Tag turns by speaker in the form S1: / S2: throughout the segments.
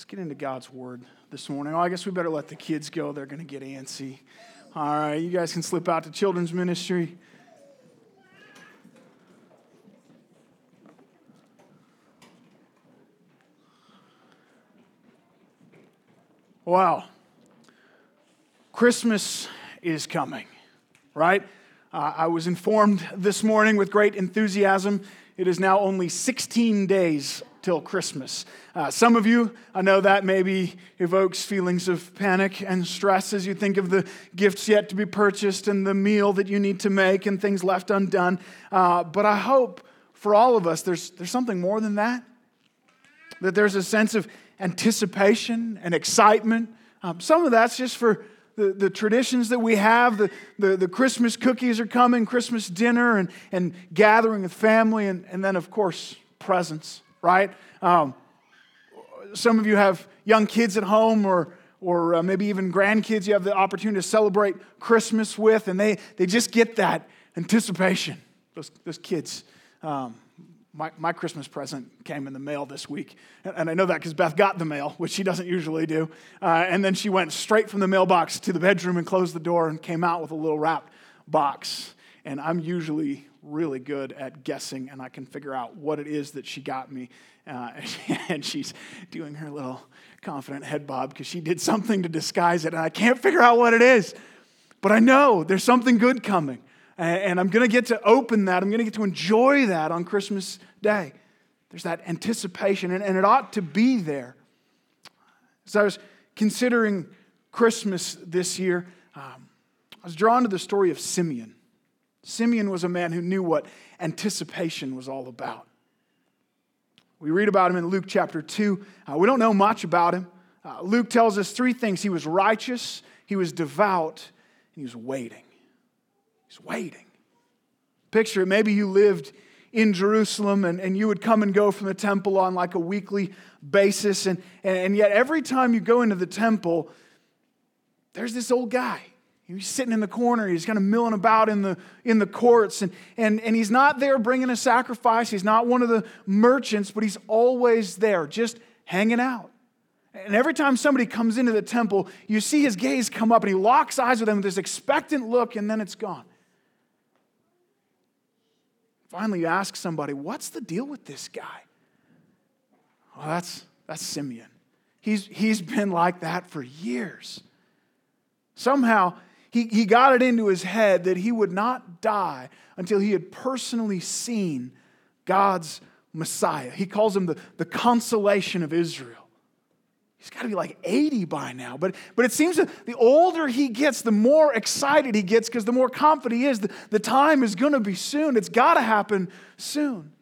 S1: Let's get into God's word this morning. Oh, I guess we better let the kids go. They're going to get antsy. All right, you guys can slip out to children's ministry. Wow. Christmas is coming, right? Uh, I was informed this morning with great enthusiasm. It is now only 16 days till Christmas. Uh, some of you, I know that maybe evokes feelings of panic and stress as you think of the gifts yet to be purchased and the meal that you need to make and things left undone. Uh, but I hope for all of us, there's, there's something more than that. That there's a sense of anticipation and excitement. Um, some of that's just for the, the traditions that we have. The, the, the, Christmas cookies are coming, Christmas dinner, and, and gathering with family, and, and then, of course, presents right? Um, some of you have young kids at home or, or uh, maybe even grandkids you have the opportunity to celebrate Christmas with, and they, they just get that anticipation. Those, those kids. Um, my, my Christmas present came in the mail this week. And I know that because Beth got the mail, which she doesn't usually do. Uh, and then she went straight from the mailbox to the bedroom and closed the door and came out with a little wrapped box. And I'm usually really good at guessing, and I can figure out what it is that she got me. Uh, and she's doing her little confident head bob because she did something to disguise it, and I can't figure out what it is. But I know there's something good coming, and I'm going to get to open that. I'm going to get to enjoy that on Christmas Day. There's that anticipation, and, it ought to be there. As I was considering Christmas this year, um, I was drawn to the story of Simeon. Simeon was a man who knew what anticipation was all about. We read about him in Luke chapter 2. Uh, we don't know much about him. Uh, Luke tells us three things he was righteous, he was devout, and he was waiting. He's waiting. Picture it, maybe you lived in Jerusalem and, and you would come and go from the temple on like a weekly basis, and, and yet every time you go into the temple, there's this old guy He's sitting in the corner. He's kind of milling about in the, in the courts. And, and, and he's not there bringing a sacrifice. He's not one of the merchants, but he's always there, just hanging out. And every time somebody comes into the temple, you see his gaze come up and he locks eyes with them with this expectant look, and then it's gone. Finally, you ask somebody, What's the deal with this guy? Well, that's, that's Simeon. He's, he's been like that for years. Somehow, he, he got it into his head that he would not die until he had personally seen God's Messiah. He calls him the, the consolation of Israel. He's got to be like 80 by now. But, but it seems that the older he gets, the more excited he gets because the more confident he is. The, the time is going to be soon. It's got to happen soon.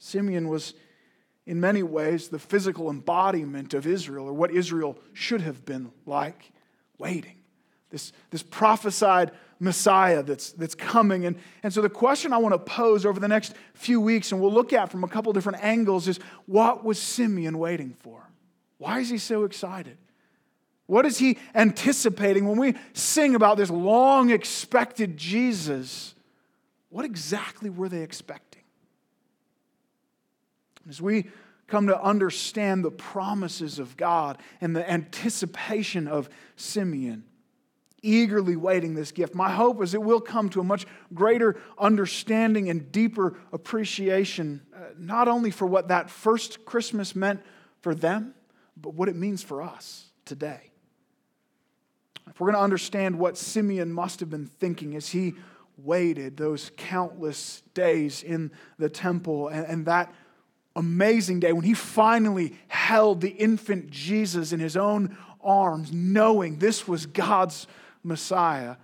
S1: Simeon was in many ways, the physical embodiment of Israel, or what Israel should have been like, waiting. This, this prophesied Messiah that's, that's coming. And, and so, the question I want to pose over the next few weeks, and we'll look at from a couple different angles, is what was Simeon waiting for? Why is he so excited? What is he anticipating when we sing about this long expected Jesus? What exactly were they expecting? As we come to understand the promises of God and the anticipation of Simeon, eagerly waiting this gift, my hope is it will come to a much greater understanding and deeper appreciation, uh, not only for what that first Christmas meant for them, but what it means for us today. If we're going to understand what Simeon must have been thinking as he waited those countless days in the temple and, and that amazing day when he finally held the infant Jesus in his own arms, knowing this was God's Messiah,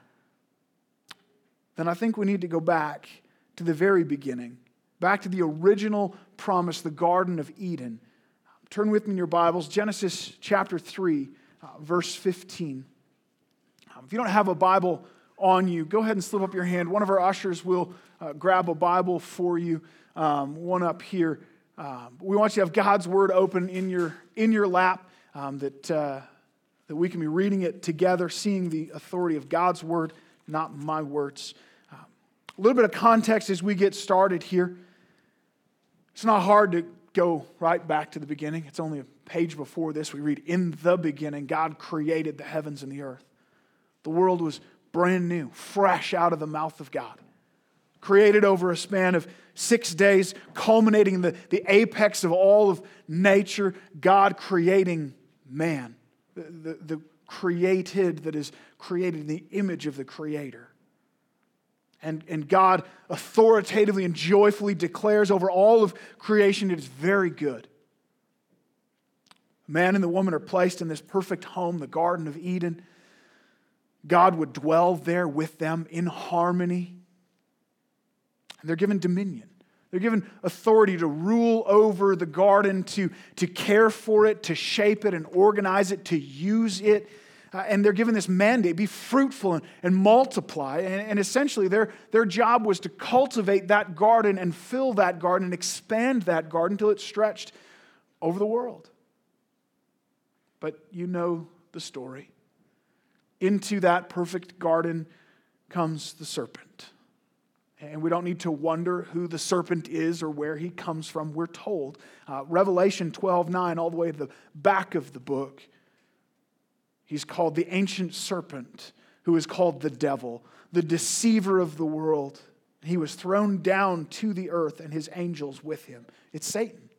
S1: then I think we need to go back to the very beginning, back to the original promise, the Garden of Eden. Turn with me in your Bibles, Genesis chapter 3, uh, verse 15. Um, if you don't have a Bible on you, go ahead and slip up your hand. One of our ushers will uh, grab a Bible for you, um, one up here. Um, we want you to have God's word open in your, in your lap, um, that, uh, that we can be reading it together, seeing the authority of God's word, not my words. Um, a little bit of context as we get started here. It's not hard to go right back to the beginning. It's only a page before this. We read, In the beginning, God created the heavens and the earth. The world was brand new, fresh out of the mouth of God. Created over a span of six days, culminating in the, the apex of all of nature, God creating man, the, the, the created that is created in the image of the Creator. And, and God authoritatively and joyfully declares over all of creation it is very good. Man and the woman are placed in this perfect home, the Garden of Eden. God would dwell there with them in harmony. And they're given dominion. They're given authority to rule over the garden, to, to care for it, to shape it and organize it, to use it. Uh, and they're given this mandate be fruitful and, and multiply. And, and essentially, their, their job was to cultivate that garden and fill that garden and expand that garden until it stretched over the world. But you know the story. Into that perfect garden comes the serpent. And we don't need to wonder who the serpent is or where he comes from. We're told. Uh, Revelation 12 9, all the way to the back of the book. He's called the ancient serpent, who is called the devil, the deceiver of the world. He was thrown down to the earth and his angels with him. It's Satan.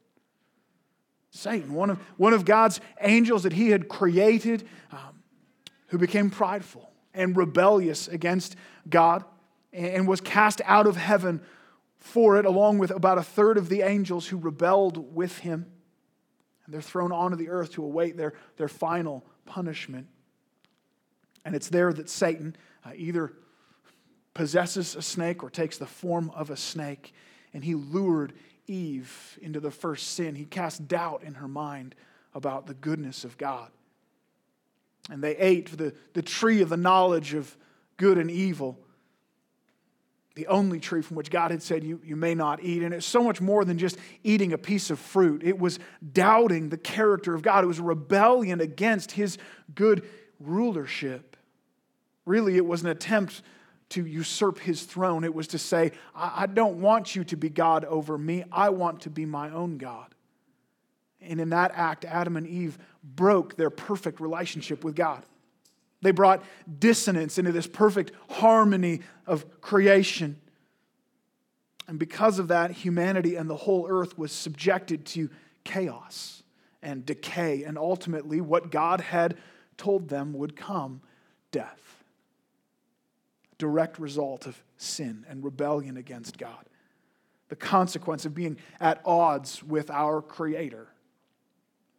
S1: Satan, one of, one of God's angels that he had created, um, who became prideful and rebellious against God and was cast out of heaven for it, along with about a third of the angels who rebelled with him. And they're thrown onto the earth to await their, their final punishment. And it's there that Satan uh, either possesses a snake or takes the form of a snake, and he lured Eve into the first sin. He cast doubt in her mind about the goodness of God. And they ate the, the tree of the knowledge of good and evil the only tree from which God had said you, you may not eat. And it's so much more than just eating a piece of fruit. It was doubting the character of God, it was rebellion against his good rulership. Really, it was an attempt to usurp his throne. It was to say, I, I don't want you to be God over me, I want to be my own God. And in that act, Adam and Eve broke their perfect relationship with God. They brought dissonance into this perfect harmony of creation. And because of that, humanity and the whole earth was subjected to chaos and decay. And ultimately, what God had told them would come death. Direct result of sin and rebellion against God. The consequence of being at odds with our Creator.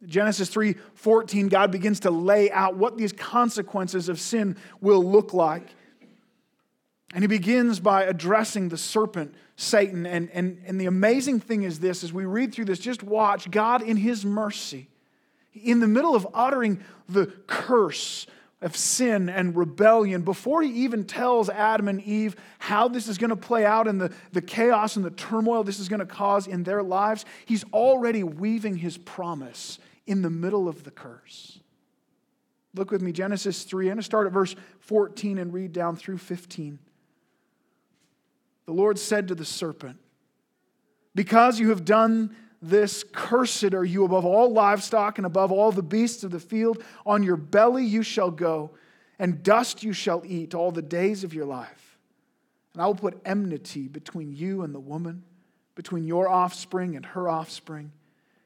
S1: Genesis 3:14 God begins to lay out what these consequences of sin will look like. And he begins by addressing the serpent, Satan. And, and, and the amazing thing is this as we read through this, just watch God in his mercy, in the middle of uttering the curse of sin and rebellion, before he even tells Adam and Eve how this is going to play out and the, the chaos and the turmoil this is going to cause in their lives, he's already weaving his promise in the middle of the curse. Look with me, Genesis 3. I'm going to start at verse 14 and read down through 15. The Lord said to the serpent, Because you have done this, cursed are you above all livestock and above all the beasts of the field. On your belly you shall go, and dust you shall eat all the days of your life. And I will put enmity between you and the woman, between your offspring and her offspring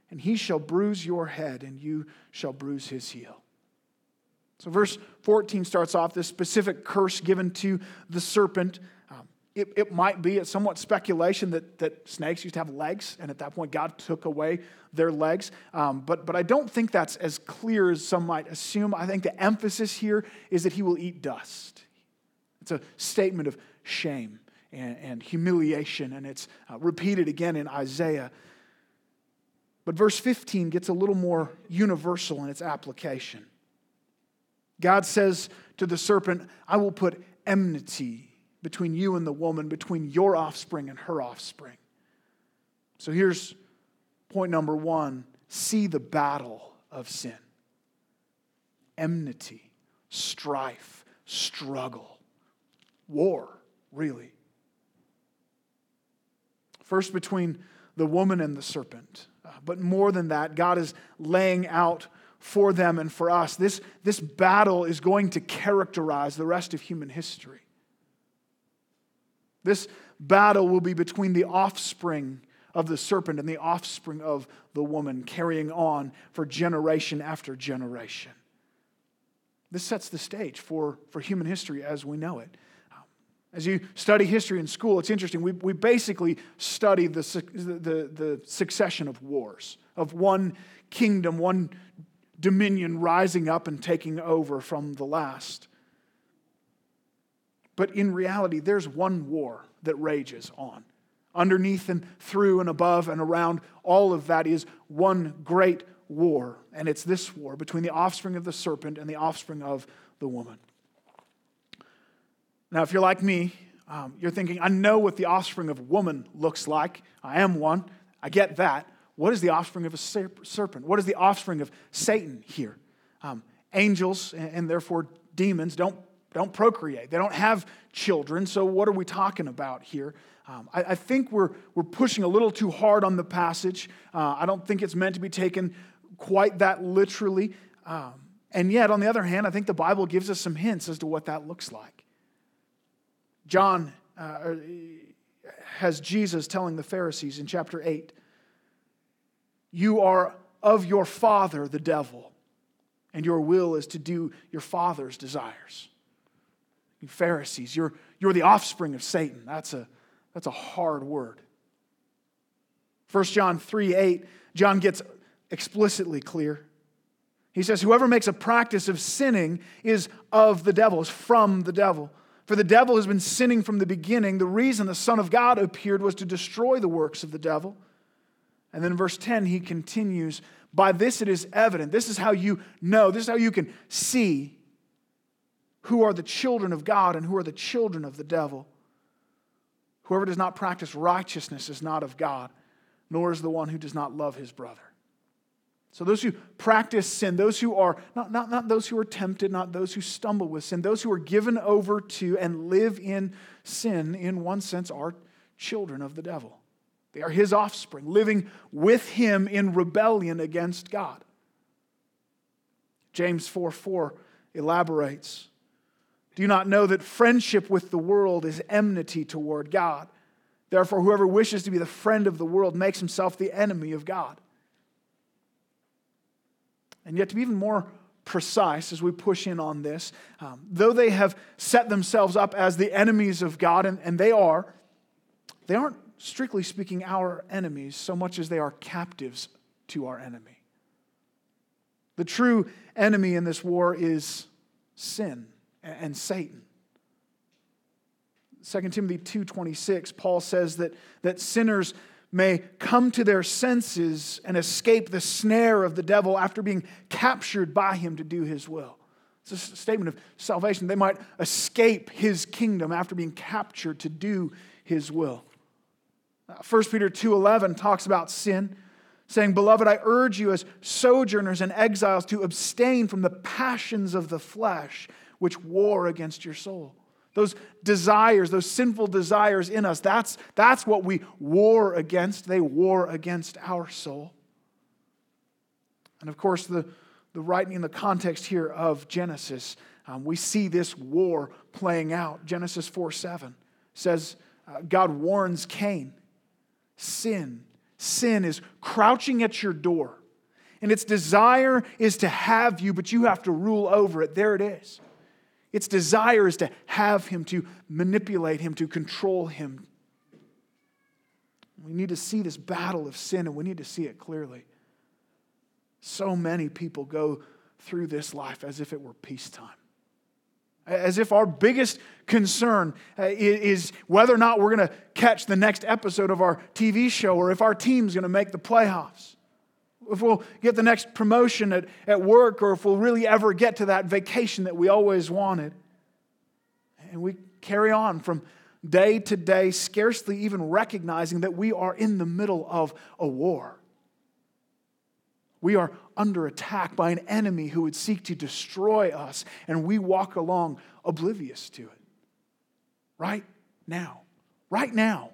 S1: and he shall bruise your head, and you shall bruise his heel. So, verse 14 starts off this specific curse given to the serpent. Um, it, it, might be, it's somewhat speculation that, that snakes used to have legs, and at that point, God took away their legs. Um, but, but I don't think that's as clear as some might assume. I think the emphasis here is that he will eat dust. It's a statement of shame and, and humiliation, and it's uh, repeated again in Isaiah but verse 15 gets a little more universal in its application. God says to the serpent, I will put enmity between you and the woman, between your offspring and her offspring. So here's point number one see the battle of sin enmity, strife, struggle, war, really. First, between the woman and the serpent. But more than that, God is laying out for them and for us. This, this battle is going to characterize the rest of human history. This battle will be between the offspring of the serpent and the offspring of the woman, carrying on for generation after generation. This sets the stage for, for human history as we know it. As you study history in school, it's interesting. We, we basically study the, the, the succession of wars, of one kingdom, one dominion rising up and taking over from the last. But in reality, there's one war that rages on. Underneath and through and above and around all of that is one great war, and it's this war between the offspring of the serpent and the offspring of the woman. Now, if you're like me, um, you're thinking, I know what the offspring of woman looks like. I am one. I get that. What is the offspring of a serpent? What is the offspring of Satan here? Um, angels and therefore demons don't, don't procreate, they don't have children. So, what are we talking about here? Um, I, I, think we're, we're pushing a little too hard on the passage. Uh, I don't think it's meant to be taken quite that literally. Um, and yet, on the other hand, I think the Bible gives us some hints as to what that looks like. John uh, has Jesus telling the Pharisees in chapter 8, You are of your father, the devil, and your will is to do your father's desires. You Pharisees, you're, you're the offspring of Satan. That's a, that's a hard word. 1 John 3 8, John gets explicitly clear. He says, Whoever makes a practice of sinning is of the devil, is from the devil. For the devil has been sinning from the beginning. The reason the Son of God appeared was to destroy the works of the devil. And then verse 10, he continues By this it is evident. This is how you know, this is how you can see who are the children of God and who are the children of the devil. Whoever does not practice righteousness is not of God, nor is the one who does not love his brother. So, those who practice sin, those who are, not, not, not those who are tempted, not those who stumble with sin, those who are given over to and live in sin, in one sense, are children of the devil. They are his offspring, living with him in rebellion against God. James 4 4 elaborates Do you not know that friendship with the world is enmity toward God? Therefore, whoever wishes to be the friend of the world makes himself the enemy of God. And yet, to be even more precise as we push in on this, um, though they have set themselves up as the enemies of God, and, and they are, they aren't strictly speaking our enemies so much as they are captives to our enemy. The true enemy in this war is sin and Satan. 2 Timothy 2:26 Paul says that, that sinners may come to their senses and escape the snare of the devil after being captured by him to do his will. It's a statement of salvation. They might escape his kingdom after being captured to do his will. Uh, 1 Peter 2:11 talks about sin, saying, "Beloved, I urge you as sojourners and exiles to abstain from the passions of the flesh which war against your soul." Those desires, those sinful desires in us, that's, that's what we war against. They war against our soul. And of course, the, the writing in the context here of Genesis, um, we see this war playing out. Genesis 4 7 says, uh, God warns Cain sin. Sin is crouching at your door, and its desire is to have you, but you have to rule over it. There it is. Its desire is to have him, to manipulate him, to control him. We need to see this battle of sin and we need to see it clearly. So many people go through this life as if it were peacetime. As if our biggest concern uh, is whether or not we're going to catch the next episode of our TV show or if our team's going to make the playoffs if we'll get the next promotion at, at work, or if we'll really ever get to that vacation that we always wanted. And we carry on from day to day, scarcely even recognizing that we are in the middle of a war. We are under attack by an enemy who would seek to destroy us, and we walk along oblivious to it. Right now. Right now.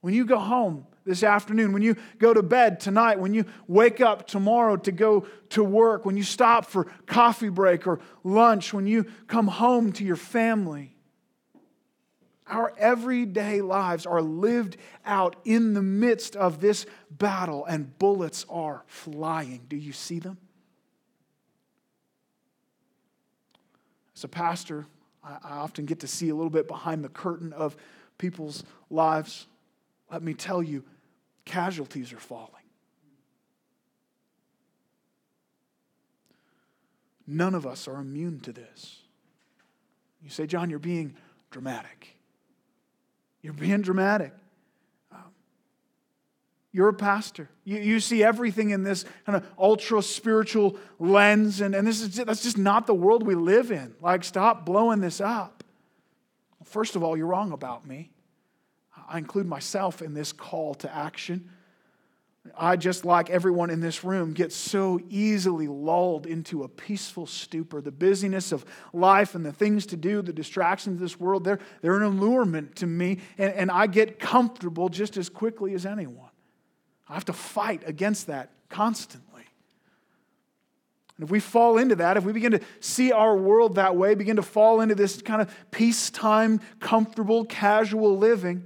S1: When you go home this afternoon, when you go to bed tonight, when you wake up tomorrow to go to work, when you stop for coffee break or lunch, when you come home to your family. Our everyday lives are lived out in the midst of this battle, and bullets are flying. Do you see them? As a pastor, I often get to see a little bit behind the curtain of people's lives. Let me tell you, casualties are falling. None of us are immune to this. You say, John, you're being dramatic. You're being dramatic. Um, you're a pastor. You, you see everything in this kind of ultra spiritual lens, and, and this is, that's just not the world we live in. Like, stop blowing this up. First of all, you're wrong about me. I include myself in this call to action. I, just like everyone in this room, get so easily lulled into a peaceful stupor. The busyness of life and the things to do, the distractions of this world, they're, they're an allurement to me, and, and I get comfortable just as quickly as anyone. I have to fight against that constantly. And if we fall into that, if we begin to see our world that way, begin to fall into this kind of peacetime, comfortable, casual living,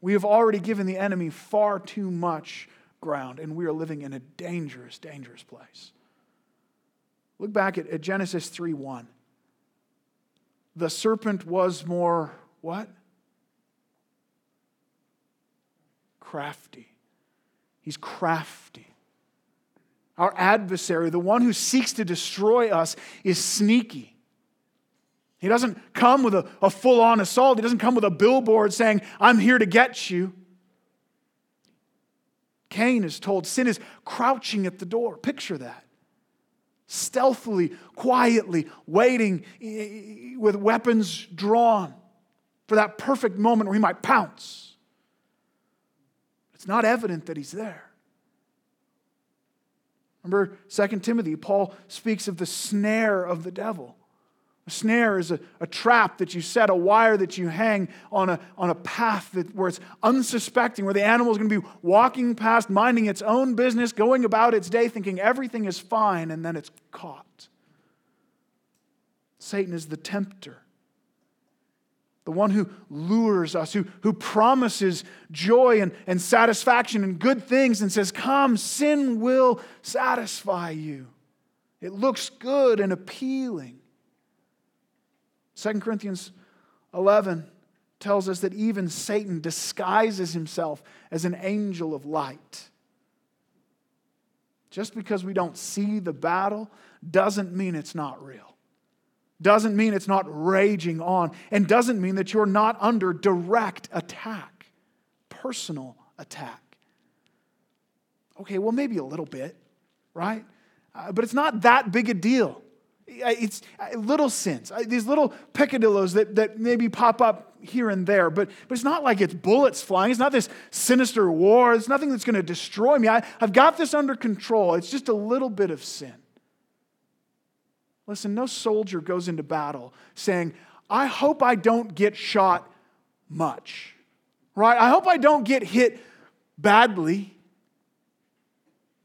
S1: we have already given the enemy far too much ground, and we are living in a dangerous, dangerous place. Look back at, at Genesis 3 1. The serpent was more what? Crafty. He's crafty. Our adversary, the one who seeks to destroy us, is sneaky. He doesn't come with a, a full on assault. He doesn't come with a billboard saying, I'm here to get you. Cain is told sin is crouching at the door. Picture that. Stealthily, quietly, waiting with weapons drawn for that perfect moment where he might pounce. It's not evident that he's there. Remember 2 Timothy, Paul speaks of the snare of the devil. A snare is a, a trap that you set, a wire that you hang on a, on a path that, where it's unsuspecting, where the animal is going to be walking past, minding its own business, going about its day, thinking everything is fine, and then it's caught. Satan is the tempter, the one who lures us, who, who promises joy and, and satisfaction and good things and says, Come, sin will satisfy you. It looks good and appealing. 2 Corinthians 11 tells us that even Satan disguises himself as an angel of light. Just because we don't see the battle doesn't mean it's not real. Doesn't mean it's not raging on, and doesn't mean that you're not under direct attack, personal attack. Okay, well, maybe a little bit, right? Uh, but it's not that big a deal. It's little sins, these little peccadillos that, that maybe pop up here and there, but, but it's not like it's bullets flying. It's not this sinister war. It's nothing that's going to destroy me. I, I've got this under control. It's just a little bit of sin. Listen, no soldier goes into battle saying, I hope I don't get shot much, right? I hope I don't get hit badly.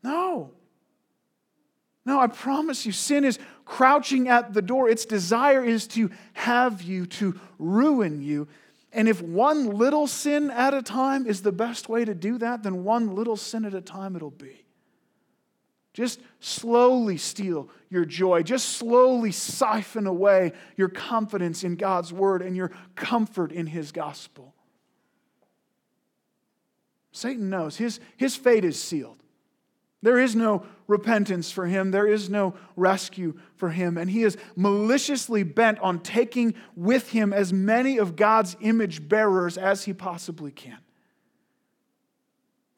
S1: No. No, I promise you, sin is crouching at the door. Its desire is to have you, to ruin you. And if one little sin at a time is the best way to do that, then one little sin at a time it'll be. Just slowly steal your joy. Just slowly siphon away your confidence in God's word and your comfort in his gospel. Satan knows his, his fate is sealed. There is no repentance for him. There is no rescue for him. And he is maliciously bent on taking with him as many of God's image bearers as he possibly can.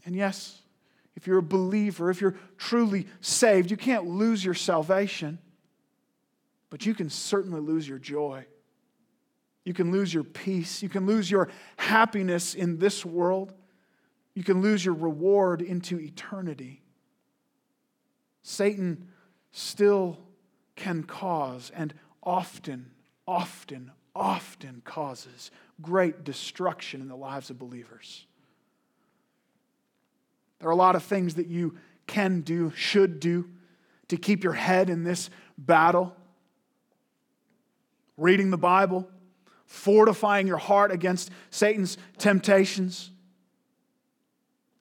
S1: And yes, if you're a believer, if you're truly saved, you can't lose your salvation, but you can certainly lose your joy. You can lose your peace. You can lose your happiness in this world. You can lose your reward into eternity. Satan still can cause and often, often, often causes great destruction in the lives of believers. There are a lot of things that you can do, should do to keep your head in this battle. Reading the Bible, fortifying your heart against Satan's temptations,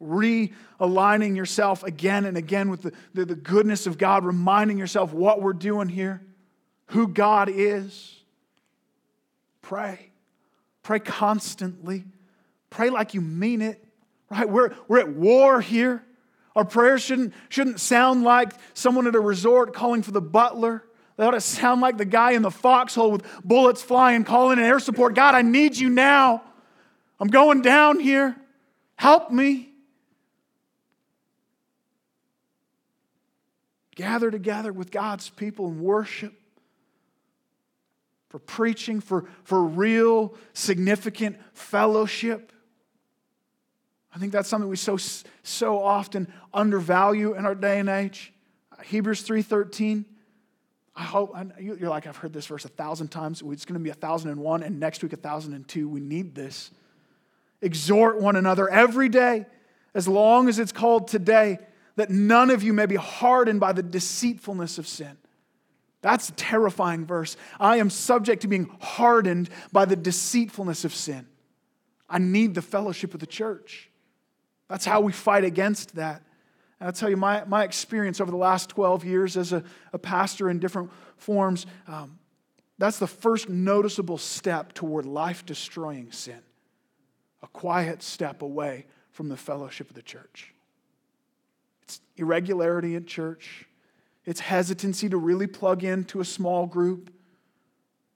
S1: realigning yourself again and again with the, the, the, goodness of God, reminding yourself what we're doing here, who God is. Pray. Pray constantly. Pray like you mean it. Right? We're, we're at war here. Our prayers shouldn't, shouldn't sound like someone at a resort calling for the butler. They ought to sound like the guy in the foxhole with bullets flying, calling in air support. God, I need you now. I'm going down here. Help me. Gather together with God's people and worship, for preaching, for, for real, significant fellowship. I think that's something we so, so often undervalue in our day and age. Hebrews 3.13. I hope, you're like, I've heard this verse a thousand times. It's going to be a thousand and one, and next week a thousand and two. We need this. Exhort one another every day, as long as it's called today, that none of you may be hardened by the deceitfulness of sin. That's a terrifying verse. I am subject to being hardened by the deceitfulness of sin. I need the fellowship of the church. That's how we fight against that. And I'll tell you, my, my experience over the last 12 years as a, a pastor in different forms, um, that's the first noticeable step toward life destroying sin. A quiet step away from the fellowship of the church. It's irregularity in church, it's hesitancy to really plug into a small group.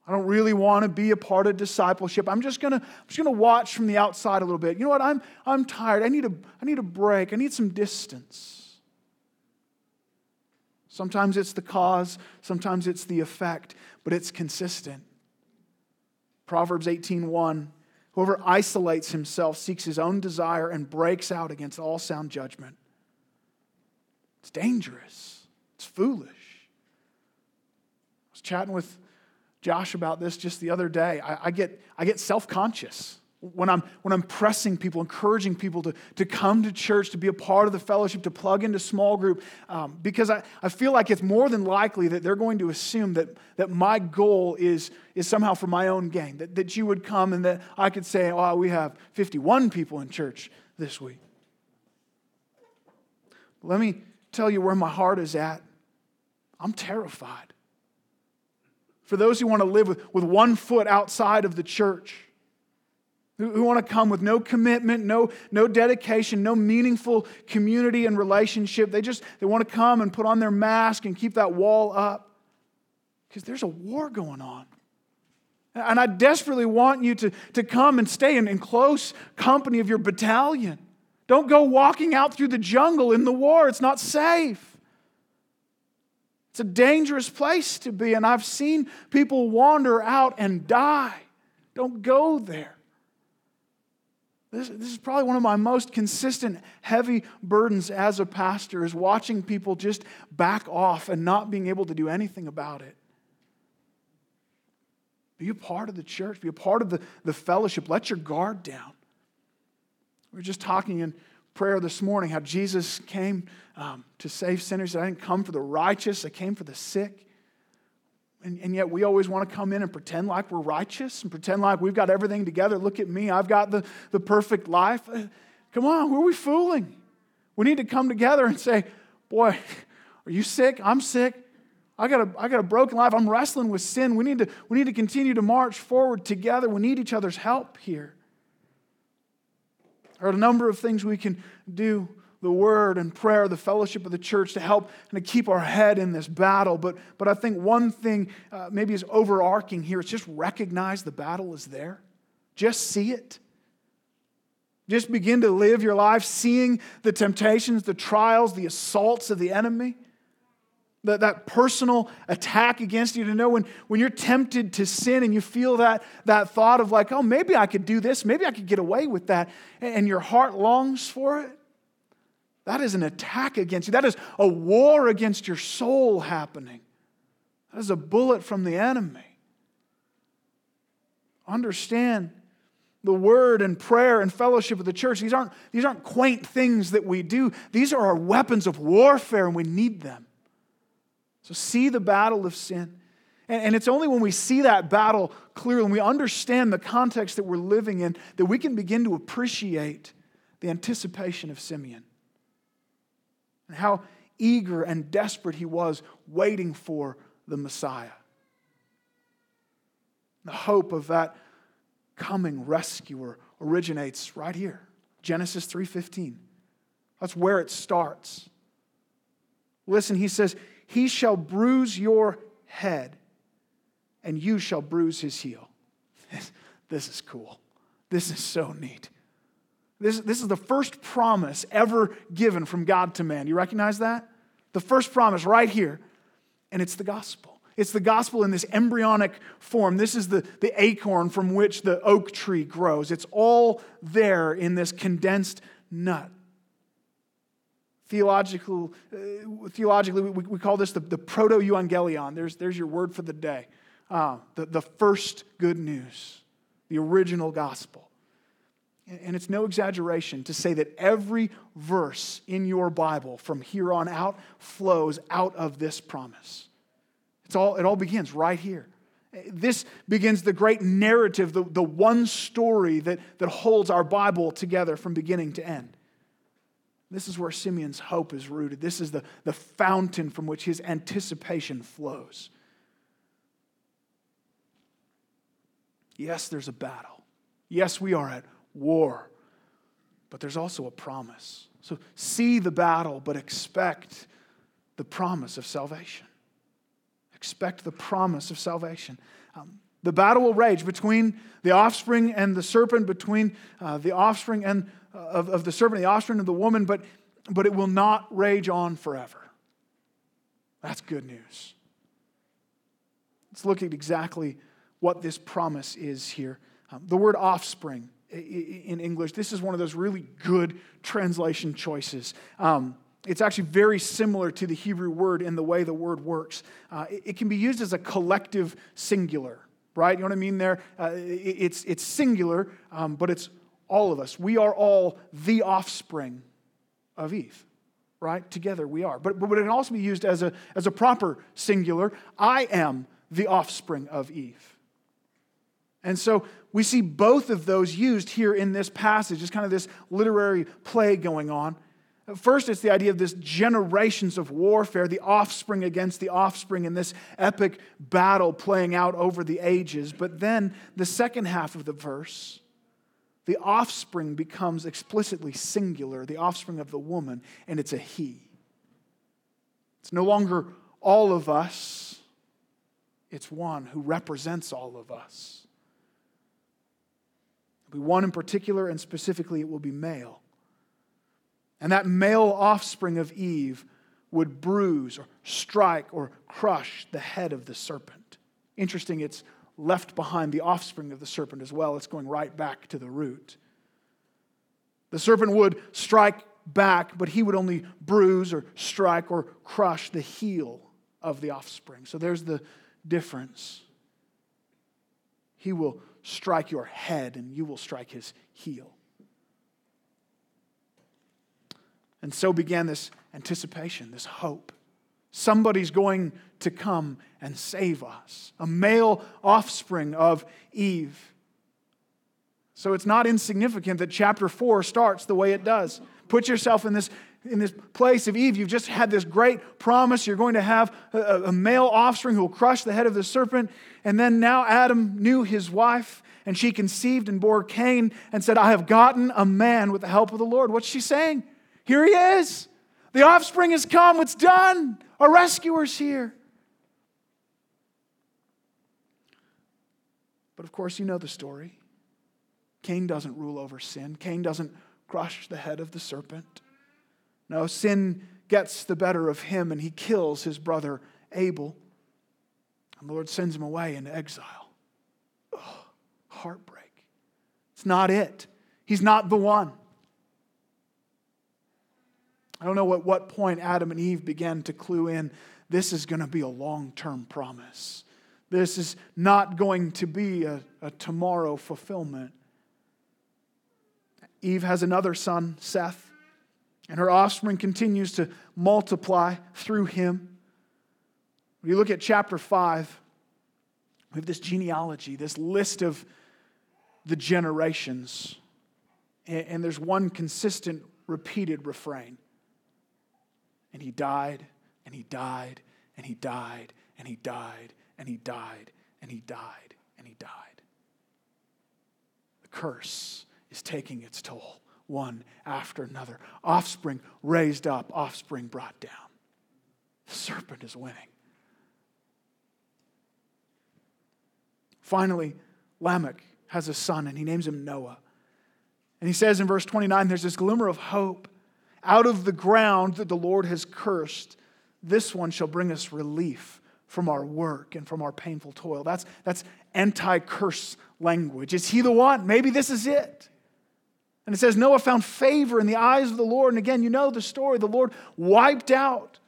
S1: I don't really want to be a part of discipleship. I'm just gonna, I'm just gonna watch from the outside a little bit. You know what? I'm, I'm tired. I need, a, I need a break. I need some distance. Sometimes it's the cause, sometimes it's the effect, but it's consistent. Proverbs 18:1 Whoever isolates himself seeks his own desire and breaks out against all sound judgment. It's dangerous. It's foolish. I was chatting with Josh about this just the other day. I, I get, I get self conscious when I'm, when I'm pressing people, encouraging people to, to come to church, to be a part of the fellowship, to plug into small group, um, because I, I feel like it's more than likely that they're going to assume that, that my goal is, is somehow for my own gain, that, that you would come and that I could say, oh, we have 51 people in church this week. Let me tell you where my heart is at. I'm terrified for those who want to live with, with one foot outside of the church, who, who want to come with no commitment, no, no dedication, no meaningful community and relationship. They just they want to come and put on their mask and keep that wall up because there's a war going on. And I desperately want you to, to come and stay in, in close company of your battalion. Don't go walking out through the jungle in the war, it's not safe. It's a dangerous place to be, and I've seen people wander out and die. Don't go there. This, this, is probably one of my most consistent, heavy burdens as a pastor is watching people just back off and not being able to do anything about it. Be a part of the church, be a part of the, the fellowship. Let your guard down. We were just talking in prayer this morning how Jesus came um, to save sinners. I didn't come for the righteous, I came for the sick. And, and, yet we always want to come in and pretend like we're righteous and pretend like we've got everything together. Look at me, I've got the, the perfect life. Uh, come on, who are we fooling? We need to come together and say, Boy, are you sick? I'm sick. I got, a, I got a broken life. I'm wrestling with sin. We need, to, we need to continue to march forward together. We need each other's help here. There are a number of things we can do the word and prayer, the fellowship of the church to help and to keep our head in this battle. But, but I think one thing uh, maybe is overarching here. It's just recognize the battle is there. Just see it. Just begin to live your life seeing the temptations, the trials, the assaults of the enemy that, that personal attack against you to know when, when you're tempted to sin and you feel that, that thought of like, oh, maybe I could do this, maybe I could get away with that, and your heart longs for it. That is an attack against you. That is a war against your soul happening. That is a bullet from the enemy. Understand the word and prayer and fellowship of the church, these aren't, these aren't quaint things that we do. These are our weapons of warfare, and we need them. So see the battle of sin. And, it's only when we see that battle clearly, and we understand the context that we're living in, that we can begin to appreciate the anticipation of Simeon and how eager and desperate he was waiting for the Messiah. The hope of that coming rescuer originates right here. Genesis 3:15. That's where it starts. Listen, he says, "He shall bruise your head, and you shall bruise his heel." This is cool. This is so neat. This, this is the first promise ever given from God to man. You recognize that? The first promise right here, and it's the gospel. It's the gospel in this embryonic form. This is the, the acorn from which the oak tree grows. It's all there in this condensed nut. Theological, uh, theologically, we, we call this the, the proto euangelion. There's, there's your word for the day. Uh, the, the first good news, the original gospel. And it's no exaggeration to say that every verse in your Bible from here on out flows out of this promise. It's all, it all begins right here. This begins the great narrative, the, the one story that, that holds our Bible together from beginning to end. This is where Simeon's hope is rooted. This is the, the fountain from which his anticipation flows. Yes, there's a battle. Yes, we are at war, but there's also a promise. So see the battle, but expect the promise of salvation. Expect the promise of salvation. Um, the battle will rage between the offspring and the serpent, between uh, the offspring and, of, of the servant, the offspring of the woman, but, but it will not rage on forever. That's good news. Let's look at exactly what this promise is here. Um, the word offspring in English, this is one of those really good translation choices. Um, it's actually very similar to the Hebrew word in the way the word works. Uh, it, it, can be used as a collective singular, right? You know what I mean there? Uh, it, it's, it's singular, um, but it's all of us. We are all the offspring of Eve, right? Together we are. But, but it can also be used as a, as a proper singular. I am the offspring of Eve. And so we see both of those used here in this passage. It's kind of this literary play going on. First, it's the idea of this generations of warfare, the offspring against the offspring in this epic battle playing out over the ages. But then, the second half of the verse, the offspring becomes explicitly singular, the offspring of the woman, and it's a he. It's no longer all of us, it's one who represents all of us. It'll be one in particular, and specifically, it will be male. And that male offspring of Eve would bruise or strike or crush the head of the serpent. Interesting, it's left behind the offspring of the serpent as well. It's going right back to the root. The serpent would strike back, but he would only bruise or strike or crush the heel of the offspring. So there's the difference. He will strike your head, and you will strike his heel. And so began this anticipation, this hope. Somebody's going to come and save us, a male offspring of Eve. So it's not insignificant that chapter 4 starts the way it does. Put yourself in this, in this place of Eve. You've just had this great promise. You're going to have a, a male offspring who will crush the head of the serpent. And then now Adam knew his wife, and she conceived and bore Cain and said, I have gotten a man with the help of the Lord. What's she saying? Here he is. The offspring has come. It's done. A rescuer's here. But of course, you know the story. Cain doesn't rule over sin, Cain doesn't crush the head of the serpent. No, sin gets the better of him and he kills his brother Abel. And the Lord sends him away into exile. Oh, heartbreak. It's not it. He's not the one. I don't know at what point Adam and Eve began to clue in this is going to be a long term promise. This is not going to be a, a tomorrow fulfillment. Eve has another son, Seth, and her offspring continues to multiply through him. When you look at chapter 5, we have this genealogy, this list of the generations, and there's one consistent, repeated refrain. And he died, and he died, and he died, and he died, and he died, and he died, and he died. The curse is taking its toll, one after another. Offspring raised up, offspring brought down. The serpent is winning. Finally, Lamech has a son, and he names him Noah. And he says in verse 29 there's this glimmer of hope. Out of the ground that the Lord has cursed, this one shall bring us relief from our work and from our painful toil. That's, that's anti curse language. Is he the one? Maybe this is it. And it says Noah found favor in the eyes of the Lord. And again, you know the story. The Lord wiped out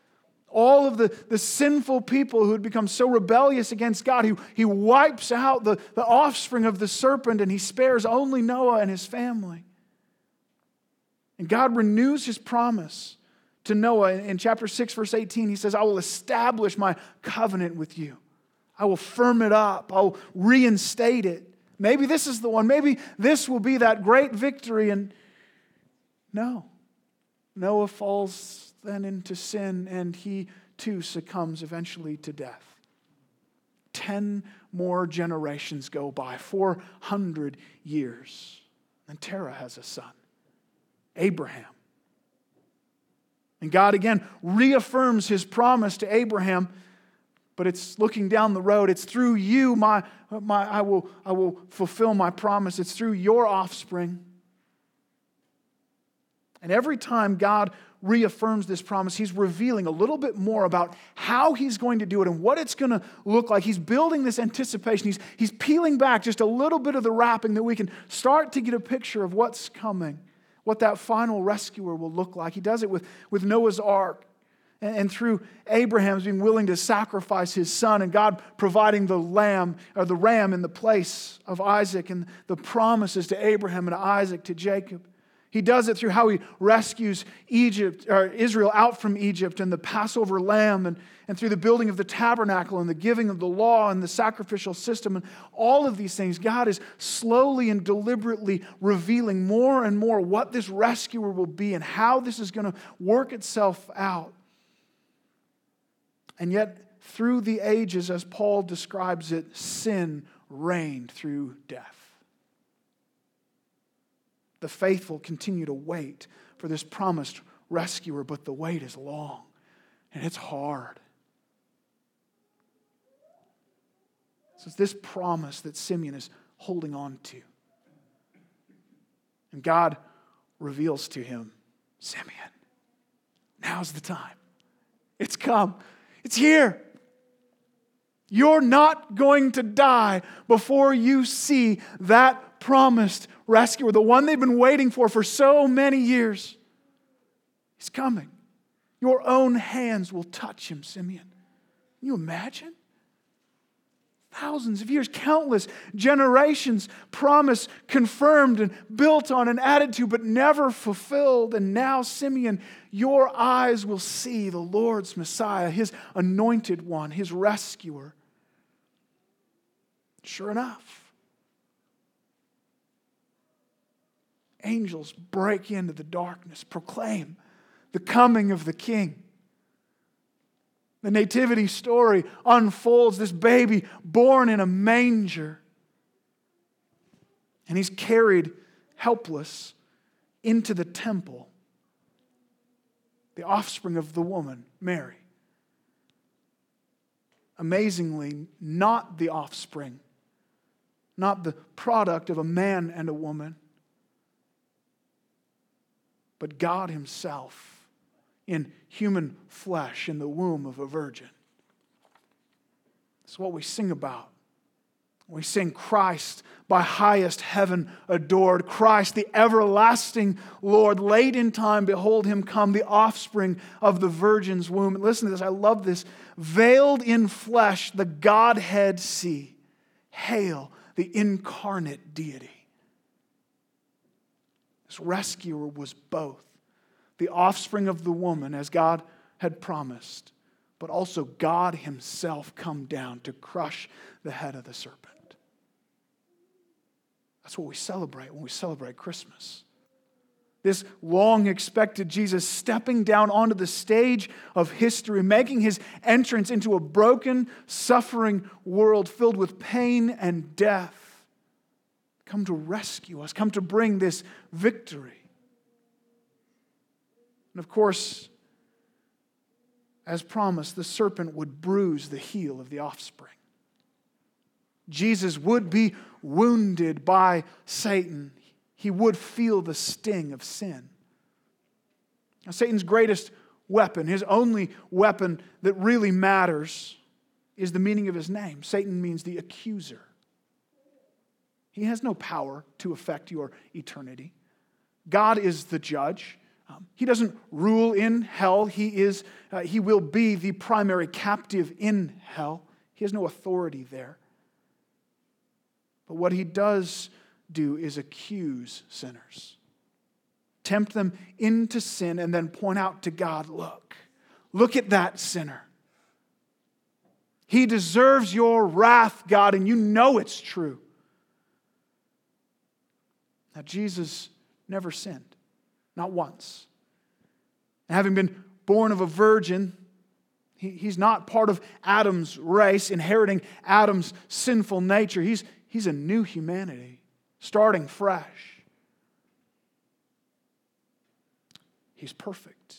S1: all of the, the sinful people who had become so rebellious against God. He, he wipes out the, the offspring of the serpent and he spares only Noah and his family. And God renews his promise to Noah in, chapter 6, verse 18. He says, I will establish my covenant with you, I will firm it up, I'll reinstate it. Maybe this is the one. Maybe this will be that great victory. And no, Noah falls then into sin and he too succumbs eventually to death. Ten more generations go by, 400 years. And Terah has a son, Abraham. And God again reaffirms his promise to Abraham but it's looking down the road. It's through you, my, my, I, will, I will fulfill my promise. It's through your offspring. And every time God reaffirms this promise, He's revealing a little bit more about how He's going to do it and what it's going to look like. He's building this anticipation. He's, he's peeling back just a little bit of the wrapping that we can start to get a picture of what's coming, what that final rescuer will look like. He does it with, with Noah's ark and through Abraham's being willing to sacrifice his son and God providing the lamb or the ram in the place of Isaac and the promises to Abraham and Isaac to Jacob. He does it through how he rescues Egypt or Israel out from Egypt and the Passover lamb and, and through the building of the tabernacle and the giving of the law and the sacrificial system and all of these things. God is slowly and deliberately revealing more and more what this rescuer will be and how this is going to work itself out. And yet, through the ages, as Paul describes it, sin reigned through death. The faithful continue to wait for this promised rescuer, but the wait is long and it's hard. So it's this promise that Simeon is holding on to. And God reveals to him, Simeon, now's the time. It's come. It's here. You're not going to die before you see that promised rescuer, the one they've been waiting for for so many years. He's coming. Your own hands will touch him, Simeon. Can you imagine? Thousands of years, countless generations, promise confirmed and built on and added to, but never fulfilled. And now, Simeon, your eyes will see the Lord's Messiah, his anointed one, his rescuer. Sure enough, angels break into the darkness, proclaim the coming of the King. The nativity story unfolds this baby born in a manger. And he's carried helpless into the temple, the offspring of the woman, Mary. Amazingly, not the offspring, not the product of a man and a woman, but God Himself in human flesh in the womb of a virgin. It's what we sing about. We sing Christ by highest heaven adored. Christ, the everlasting Lord, late in time, behold him come, the offspring of the virgin's womb. And listen to this, I love this. Veiled in flesh, the Godhead see. Hail the incarnate deity. Rescuer was both the offspring of the woman, as God had promised, but also God Himself come down to crush the head of the serpent. That's what we celebrate when we celebrate Christmas. This long expected Jesus stepping down onto the stage of history, making his entrance into a broken, suffering world filled with pain and death. Come to rescue us, come to bring this victory. And of course, as promised, the serpent would bruise the heel of the offspring. Jesus would be wounded by Satan. He would feel the sting of sin. Now, Satan's greatest weapon, his only weapon that really matters, is the meaning of his name. Satan means the accuser. He has no power to affect your eternity. God is the judge. Um, he doesn't rule in hell. He, is, uh, he will be the primary captive in hell. He has no authority there. But what he does do is accuse sinners, tempt them into sin, and then point out to God look, look at that sinner. He deserves your wrath, God, and you know it's true. Now, Jesus never sinned. Not once. And having been born of a virgin, he, he's not part of Adam's race, inheriting Adam's sinful nature. He's, he's a new humanity, starting fresh. He's perfect.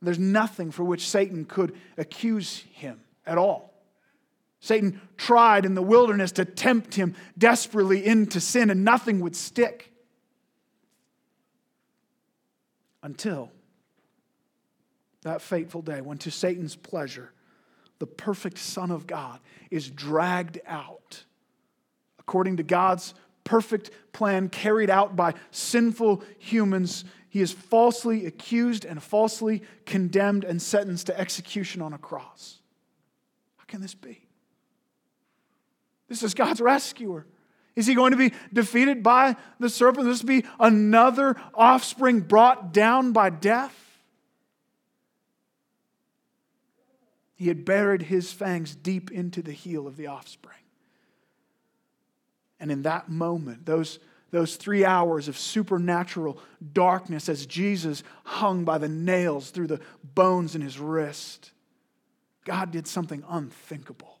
S1: There's nothing for which Satan could accuse him at all. Satan tried in the wilderness to tempt him desperately into sin, and nothing would stick. until that fateful day when, to Satan's pleasure, the perfect Son of God is dragged out according to God's perfect plan carried out by sinful humans. He is falsely accused and falsely condemned and sentenced to execution on a cross. How can this be? This is God's rescuer. Is he going to be defeated by the serpent? This be another offspring brought down by death? He had buried his fangs deep into the heel of the offspring. And in that moment, those, those three hours of supernatural darkness as Jesus hung by the nails through the bones in his wrist, God did something unthinkable.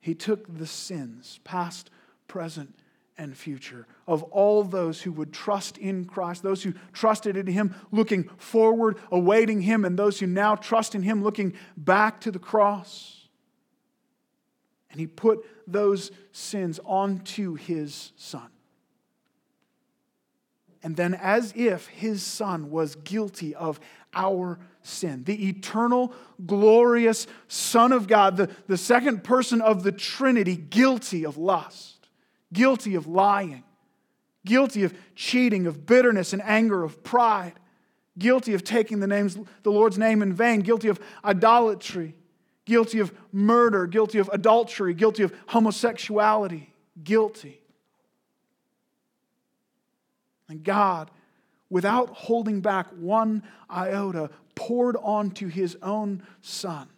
S1: He took the sins, past, present, and future, of all those who would trust in Christ, those who trusted in Him, looking forward, awaiting Him, and those who now trust in Him, looking back to the cross. And He put those sins onto His Son. And then, as if His Son was guilty of our sin. The eternal, glorious Son of God, the, the second person of the Trinity, guilty of lust, guilty of lying, guilty of cheating, of bitterness and anger, of pride, guilty of taking the, names, the Lord's name in vain, guilty of idolatry, guilty of murder, guilty of adultery, guilty of homosexuality, guilty. And God without holding back one iota, poured onto his own son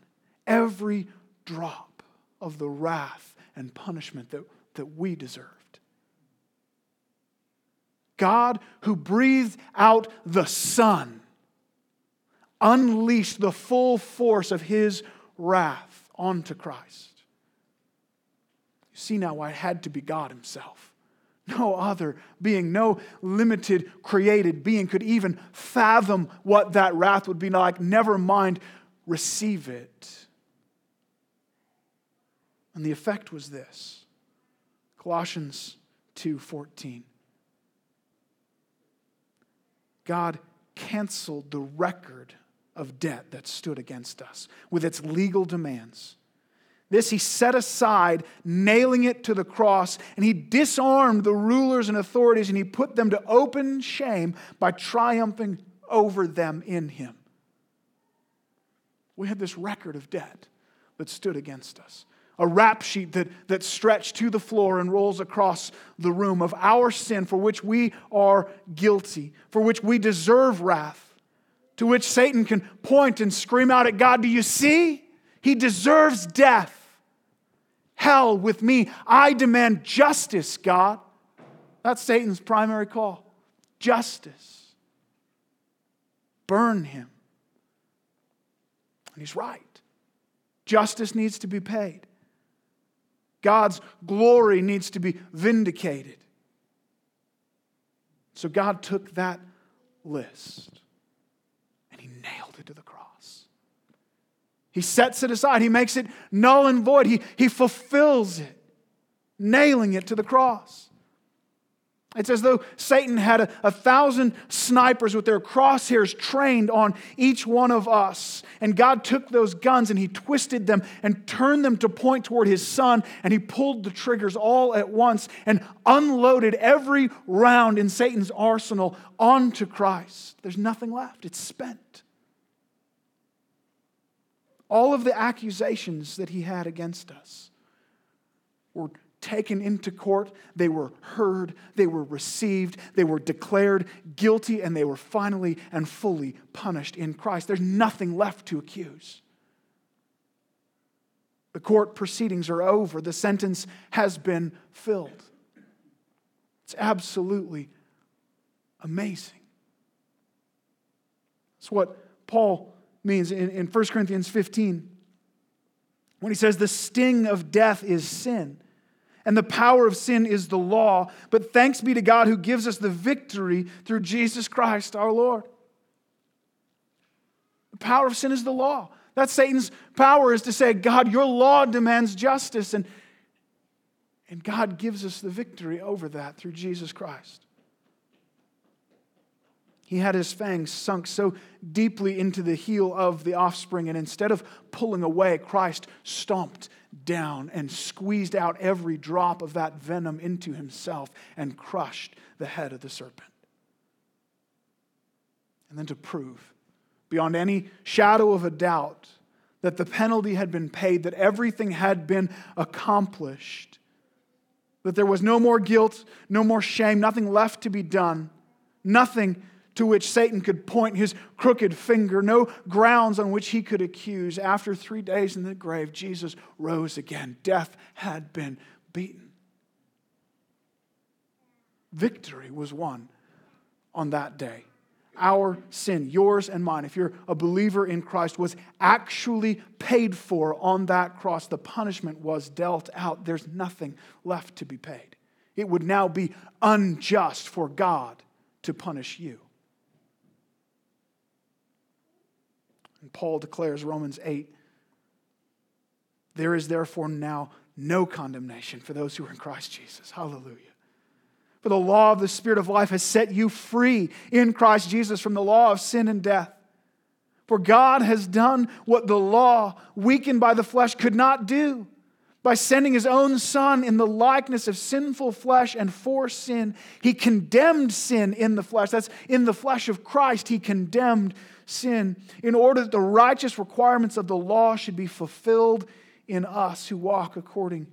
S1: every drop of the wrath and punishment that, that we deserved. God, who breathed out the Son, unleashed the full force of his wrath onto Christ. You see now why it had to be God Himself. No other being, no limited created being could even fathom what that wrath would be like. Never mind, receive it. And the effect was this Colossians 2:14. God canceled the record of debt that stood against us with its legal demands this he set aside, nailing it to the cross, and he disarmed the rulers and authorities and he put them to open shame by triumphing over them in him. We had this record of debt that stood against us. a rap sheet that, that stretched to the floor and rolls across the room of our sin for which we are guilty, for which we deserve wrath, to which Satan can point and scream out at God, Do you see? He deserves death. Hell with me. I demand justice, God. That's Satan's primary call justice. Burn him. And he's right. Justice needs to be paid. God's glory needs to be vindicated. So God took that list and he nailed it to the cross. He sets it aside, he makes it null and void, he, he fulfills it, nailing it to the cross. It's as though Satan had a, a, thousand snipers with their crosshairs trained on each one of us. And God took those guns and he twisted them and turned them to point toward his son. And he pulled the triggers all at once and unloaded every round in Satan's arsenal onto Christ. There's nothing left, it's spent. All of the accusations that he had against us were taken into court, they were heard, they were received, they were declared guilty, and they were finally and fully punished in Christ. There's nothing left to accuse. The court proceedings are over, the sentence has been filled. It's absolutely amazing. That's what Paul means in, in 1 Corinthians 15 when he says, The sting of death is sin and the power of sin is the law. But thanks be to God who gives us the victory through Jesus Christ our Lord. The power of sin is the law. That's Satan's power is to say, God, your law demands justice. And, and God gives us the victory over that through Jesus Christ. He had his fangs sunk so deeply into the heel of the offspring, and instead of pulling away, Christ stomped down and squeezed out every drop of that venom into himself and crushed the head of the serpent. And then to prove, beyond any shadow of a doubt, that the penalty had been paid, that everything had been accomplished, that there was no more guilt, no more shame, nothing left to be done, nothing to which Satan could point his crooked finger, no grounds on which he could accuse. After three days in the grave, Jesus rose again. Death had been beaten. Victory was won on that day. Our sin, yours and mine, if you're a believer in Christ, was actually paid for on that cross. The punishment was dealt out. There's nothing left to be paid. It would now be unjust for God to punish you. And Paul declares Romans 8 there is therefore now no condemnation for those who are in Christ Jesus. Hallelujah. For the law of the Spirit of life has set you free in Christ Jesus from the law of sin and death. For God has done what the law, weakened by the flesh, could not do. By sending his own Son in the likeness of sinful flesh and for sin, he condemned sin in the flesh. That's in the flesh of Christ, he condemned sin, in order that the righteous requirements of the law should be fulfilled in us who walk according,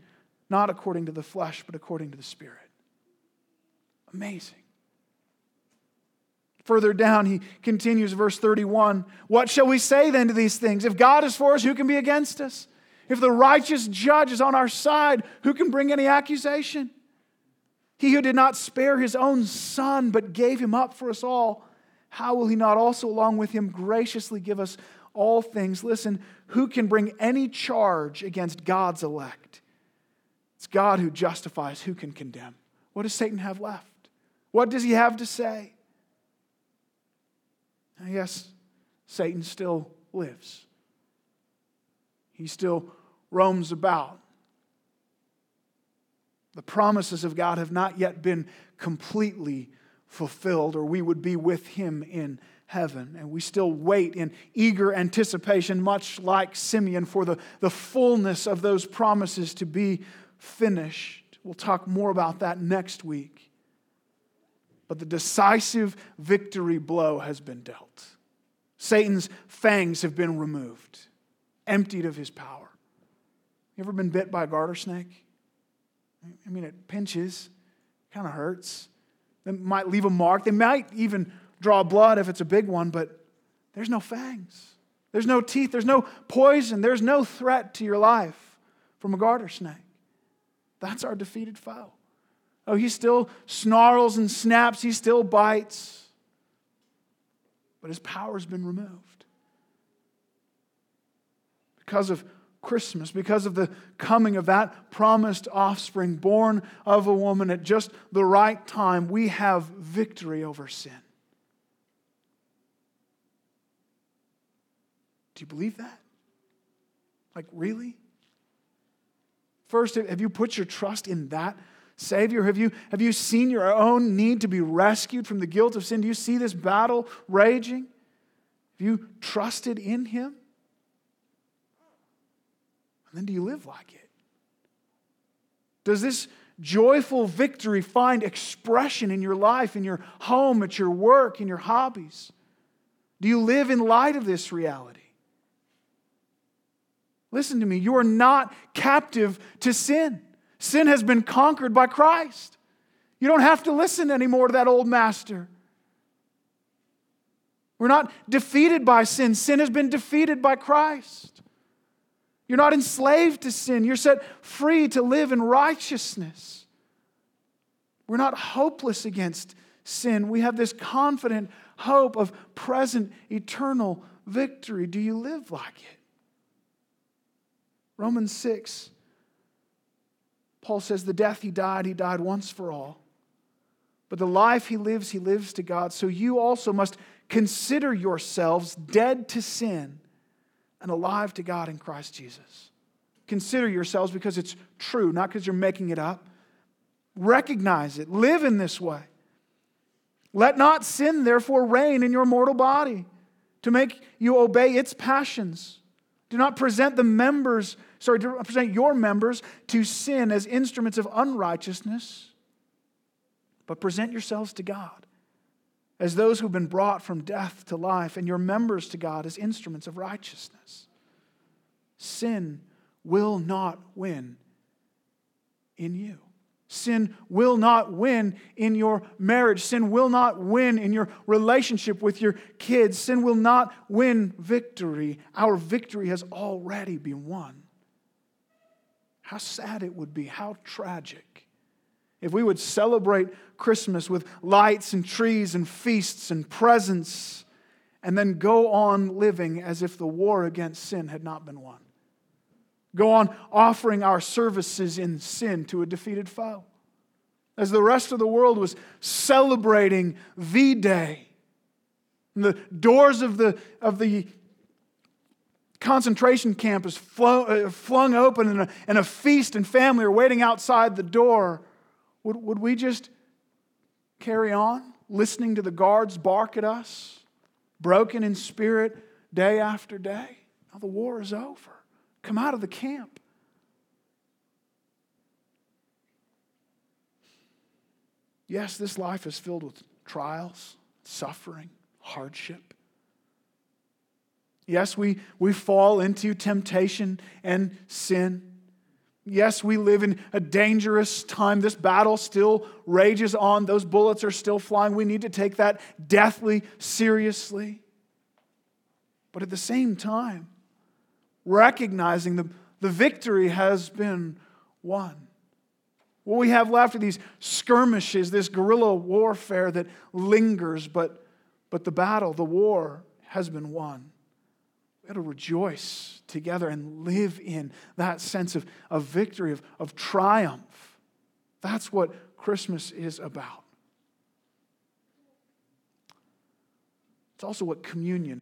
S1: not according to the flesh, but according to the Spirit. Amazing. Further down, he continues, verse 31 What shall we say then to these things? If God is for us, who can be against us? If the righteous judge is on our side, who can bring any accusation? He who did not spare his own son, but gave him up for us all how will he not also, along with him, graciously give us all things? Listen, who can bring any charge against God's elect? It's God who justifies, who can condemn? What does Satan have left? What does he have to say? Yes, Satan still lives. He still roams about. The promises of God have not yet been completely fulfilled, or we would be with him in heaven. And we still wait in eager anticipation, much like Simeon, for the, the fullness of those promises to be finished. We'll talk more about that next week. But the decisive victory blow has been dealt. Satan's fangs have been removed, emptied of his power. You ever been bit by a garter snake? I mean, it pinches, kind of hurts. It might leave a mark. They might even draw blood if it's a big one, but there's no fangs. There's no teeth. There's no poison. There's no threat to your life from a garter snake. That's our defeated foe. Oh, he still snarls and snaps, he still bites, but his power's been removed. Because of Christmas, because of the coming of that promised offspring born of a woman at just the right time, we have victory over sin. Do you believe that? Like, really? First, have you put your trust in that Savior? Have you, have you seen your own need to be rescued from the guilt of sin? Do you see this battle raging? Have you trusted in Him? And then do you live like it? Does this joyful victory find expression in your life, in your home, at your work, in your hobbies? Do you live in light of this reality? Listen to me, you are not captive to sin. Sin has been conquered by Christ. You don't have to listen anymore to that old master. We're not defeated by sin. Sin has been defeated by Christ. You're not enslaved to sin. You're set free to live in righteousness. We're not hopeless against sin. We have this confident hope of present eternal victory. Do you live like it? Romans 6, Paul says, The death he died, he died once for all. But the life he lives, he lives to God. So you also must consider yourselves dead to sin and alive to God in Christ Jesus. Consider yourselves because it's true, not because you're making it up. Recognize it. Live in this way. Let not sin, therefore, reign in your mortal body to make you obey its passions. Do not present the members sorry, to present your members to sin as instruments of unrighteousness, but present yourselves to God as those who've been brought from death to life, and your members to God as instruments of righteousness. Sin will not win in you. Sin will not win in your marriage. Sin will not win in your relationship with your kids. Sin will not win victory. Our victory has already been won. How sad it would be, how tragic. If we would celebrate Christmas with lights and trees and feasts and presents, and then go on living as if the war against sin had not been won. Go on offering our services in sin to a defeated foe. As the rest of the world was celebrating V Day, the doors of the, of the concentration camp is uh, flung open and a, and a feast and family are waiting outside the door, would, would we just carry on listening to the guards bark at us, broken in spirit day after day? Now the war is over. Come out of the camp. Yes, this life is filled with trials, suffering, hardship. Yes, we, we fall into temptation and sin. Yes, we live in a dangerous time. This battle still rages on. Those bullets are still flying. We need to take that deathly seriously. But at the same time, recognizing the, the victory has been won. What we have left are these skirmishes, this guerrilla warfare that lingers, but, but the battle, the war, has been won got to rejoice together and live in that sense of, of victory, of, of triumph. That's what Christmas is about. It's also what communion